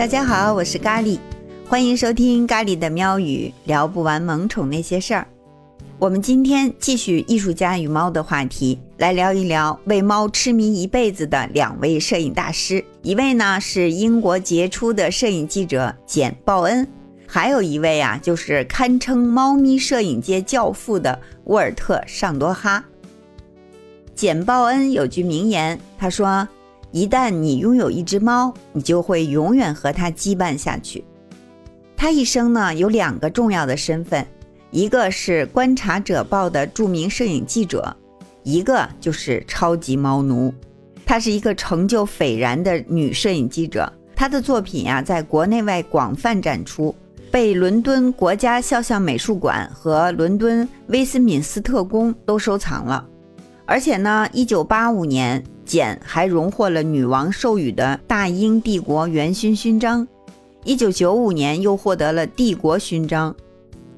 大家好，我是咖喱，欢迎收听咖喱的喵语，聊不完萌宠那些事儿。我们今天继续艺术家与猫的话题，来聊一聊为猫痴迷一辈子的两位摄影大师。一位呢是英国杰出的摄影记者简·鲍恩，还有一位啊就是堪称猫咪摄影界教父的沃尔特·尚多哈。简·鲍恩有句名言，他说。一旦你拥有一只猫，你就会永远和它羁绊下去。他一生呢有两个重要的身份，一个是《观察者报》的著名摄影记者，一个就是超级猫奴。她是一个成就斐然的女摄影记者，她的作品呀在国内外广泛展出，被伦敦国家肖像美术馆和伦敦威斯敏斯特宫都收藏了。而且呢，一九八五年。简还荣获了女王授予的大英帝国元勋勋章，一九九五年又获得了帝国勋章，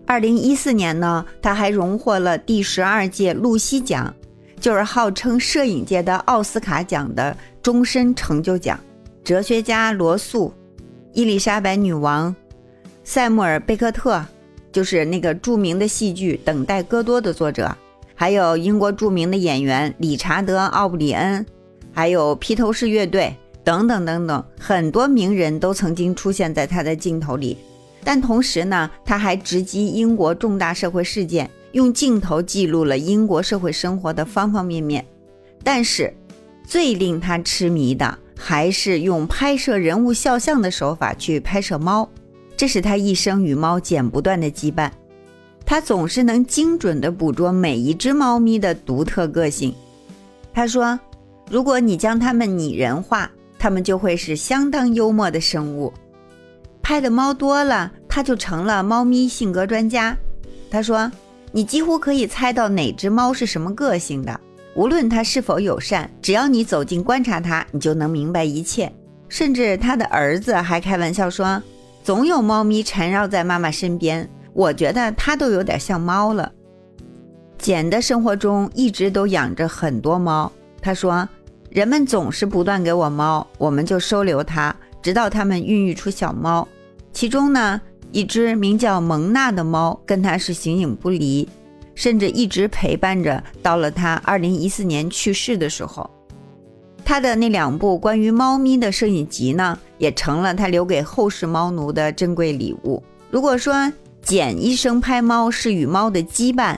二零一四年呢，他还荣获了第十二届露西奖，就是号称摄影界的奥斯卡奖的终身成就奖。哲学家罗素、伊丽莎白女王、塞缪尔·贝克特，就是那个著名的戏剧《等待戈多》的作者，还有英国著名的演员理查德·奥布里恩。还有披头士乐队等等等等，很多名人都曾经出现在他的镜头里。但同时呢，他还直击英国重大社会事件，用镜头记录了英国社会生活的方方面面。但是，最令他痴迷的还是用拍摄人物肖像的手法去拍摄猫，这是他一生与猫剪不断的羁绊。他总是能精准地捕捉每一只猫咪的独特个性。他说。如果你将它们拟人化，它们就会是相当幽默的生物。拍的猫多了，他就成了猫咪性格专家。他说：“你几乎可以猜到哪只猫是什么个性的，无论它是否友善，只要你走近观察它，你就能明白一切。”甚至他的儿子还开玩笑说：“总有猫咪缠绕在妈妈身边，我觉得它都有点像猫了。”简的生活中一直都养着很多猫。他说。人们总是不断给我猫，我们就收留它，直到它们孕育出小猫。其中呢，一只名叫蒙娜的猫跟它是形影不离，甚至一直陪伴着，到了它二零一四年去世的时候。他的那两部关于猫咪的摄影集呢，也成了他留给后世猫奴的珍贵礼物。如果说简医生拍猫是与猫的羁绊，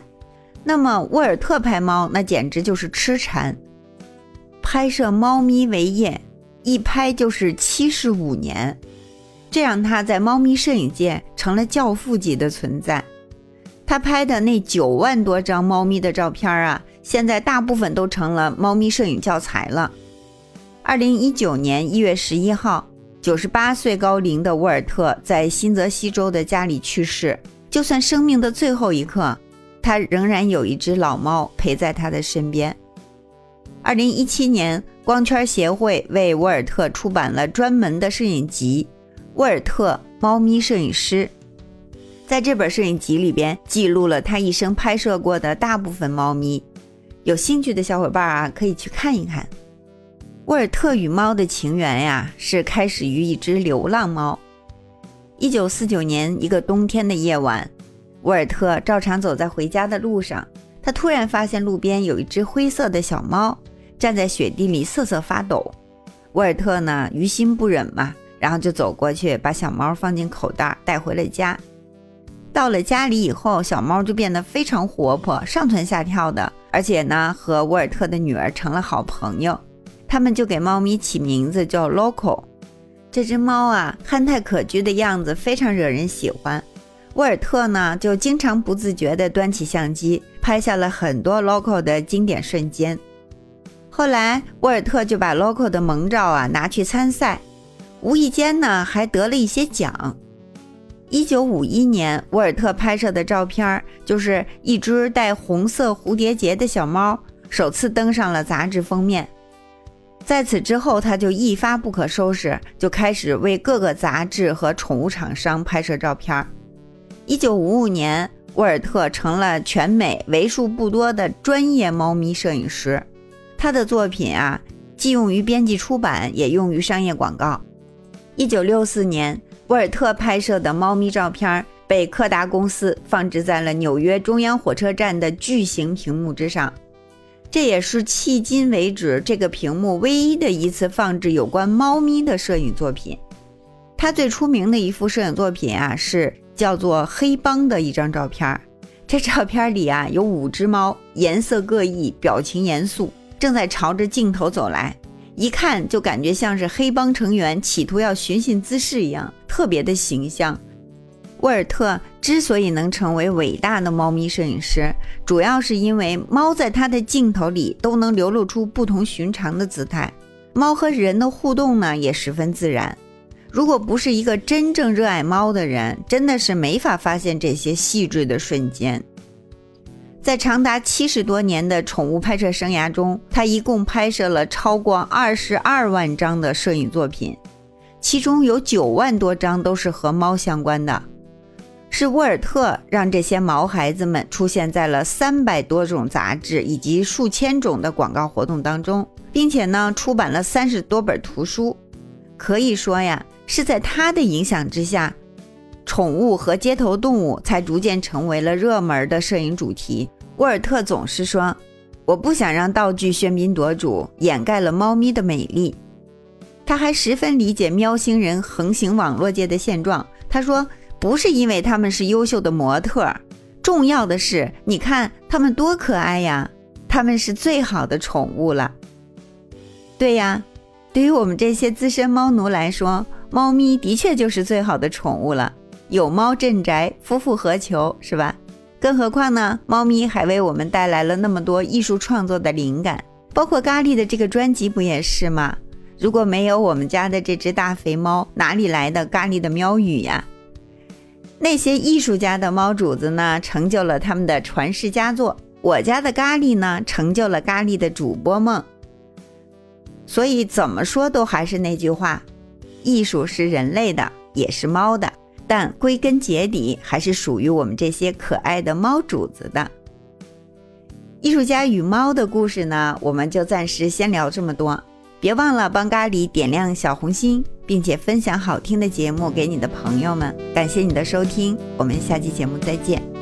那么沃尔特拍猫那简直就是痴缠。拍摄猫咪为业，一拍就是七十五年，这让他在猫咪摄影界成了教父级的存在。他拍的那九万多张猫咪的照片啊，现在大部分都成了猫咪摄影教材了。二零一九年一月十一号，九十八岁高龄的沃尔特在新泽西州的家里去世。就算生命的最后一刻，他仍然有一只老猫陪在他的身边。二零一七年，光圈协会为沃尔特出版了专门的摄影集《沃尔特猫咪摄影师》。在这本摄影集里边，记录了他一生拍摄过的大部分猫咪。有兴趣的小伙伴啊，可以去看一看。沃尔特与猫的情缘呀，是开始于一只流浪猫。一九四九年一个冬天的夜晚，沃尔特照常走在回家的路上，他突然发现路边有一只灰色的小猫。站在雪地里瑟瑟发抖，沃尔特呢于心不忍嘛，然后就走过去把小猫放进口袋带回了家。到了家里以后，小猫就变得非常活泼，上蹿下跳的，而且呢和沃尔特的女儿成了好朋友。他们就给猫咪起名字叫 Loco。这只猫啊憨态可掬的样子非常惹人喜欢。沃尔特呢就经常不自觉地端起相机，拍下了很多 Loco 的经典瞬间。后来，沃尔特就把 Loco 的萌照啊拿去参赛，无意间呢还得了一些奖。一九五一年，沃尔特拍摄的照片就是一只带红色蝴蝶结的小猫，首次登上了杂志封面。在此之后，他就一发不可收拾，就开始为各个杂志和宠物厂商拍摄照片。一九五五年，沃尔特成了全美为数不多的专业猫咪摄影师。他的作品啊，既用于编辑出版，也用于商业广告。一九六四年，沃尔特拍摄的猫咪照片被柯达公司放置在了纽约中央火车站的巨型屏幕之上。这也是迄今为止这个屏幕唯一的一次放置有关猫咪的摄影作品。他最出名的一幅摄影作品啊，是叫做《黑帮》的一张照片。这照片里啊，有五只猫，颜色各异，表情严肃，正在朝着镜头走来，一看就感觉像是黑帮成员企图要寻衅滋事一样，特别的形象。沃尔特之所以能成为伟大的猫咪摄影师，主要是因为猫在他的镜头里都能流露出不同寻常的姿态。猫和人的互动呢，也十分自然。如果不是一个真正热爱猫的人，真的是没法发现这些细致的瞬间。在长达七十多年的宠物拍摄生涯中，他一共拍摄了超过二十二万张的摄影作品，其中有九万多张都是和猫相关的。是沃尔特让这些毛孩子们出现在了三百多种杂志以及数千种的广告活动当中，并且呢出版了三十多本图书。可以说呀，是在他的影响之下，宠物和街头动物才逐渐成为了热门的摄影主题。沃尔特总是说：“我不想让道具喧宾夺主，掩盖了猫咪的美丽。”他还十分理解喵星人横行网络界的现状。他说。不是因为他们是优秀的模特，重要的是，你看他们多可爱呀！他们是最好的宠物了。对呀，对于我们这些资深猫奴来说，猫咪的确就是最好的宠物了。有猫镇宅，夫复何求，是吧？更何况呢，猫咪还为我们带来了那么多艺术创作的灵感，包括咖喱的这个专辑不也是吗？如果没有我们家的这只大肥猫，哪里来的咖喱的喵语呀？那些艺术家的猫主子呢，成就了他们的传世佳作。我家的咖喱呢，成就了咖喱的主播梦。所以怎么说都还是那句话，艺术是人类的，也是猫的，但归根结底还是属于我们这些可爱的猫主子的。艺术家与猫的故事呢，我们就暂时先聊这么多。别忘了帮咖喱点亮小红心，并且分享好听的节目给你的朋友们。感谢你的收听，我们下期节目再见。